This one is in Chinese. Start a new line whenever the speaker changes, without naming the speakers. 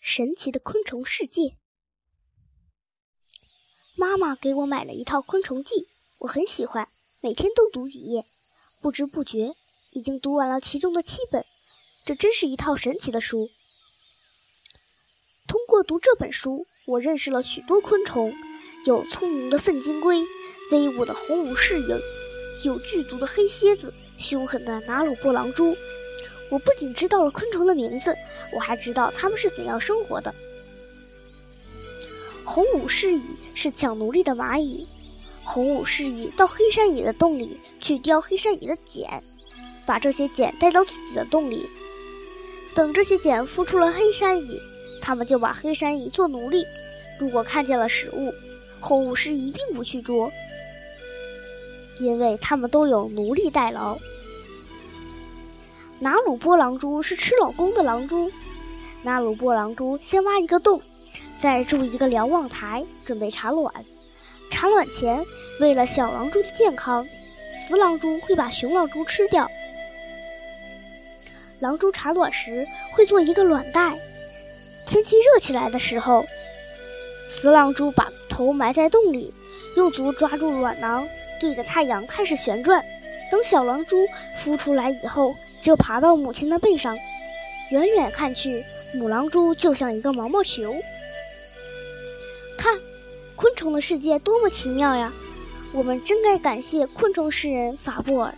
神奇的昆虫世界。妈妈给我买了一套《昆虫记》，我很喜欢，每天都读几页，不知不觉已经读完了其中的七本。这真是一套神奇的书。通过读这本书，我认识了许多昆虫，有聪明的粪金龟，威武的红武士蝇，有剧毒的黑蝎子，凶狠的拿鲁波狼蛛。我不仅知道了昆虫的名字，我还知道它们是怎样生活的。红武士蚁是抢奴隶的蚂蚁，红武士蚁到黑山蚁的洞里去叼黑山蚁的茧，把这些茧带到自己的洞里。等这些茧孵出了黑山蚁，他们就把黑山蚁做奴隶。如果看见了食物，红武士蚁并不去捉，因为他们都有奴隶代劳。拿鲁波狼蛛是吃老公的狼蛛。拿鲁波狼蛛先挖一个洞，再筑一个瞭望台，准备产卵。产卵前，为了小狼蛛的健康，雌狼蛛会把雄狼蛛吃掉。狼蛛产卵时会做一个卵袋。天气热起来的时候，雌狼蛛把头埋在洞里，用足抓住卵囊，对着太阳开始旋转。等小狼蛛孵出来以后，就爬到母亲的背上，远远看去，母狼蛛就像一个毛毛球。看，昆虫的世界多么奇妙呀！我们真该感谢昆虫诗人法布尔。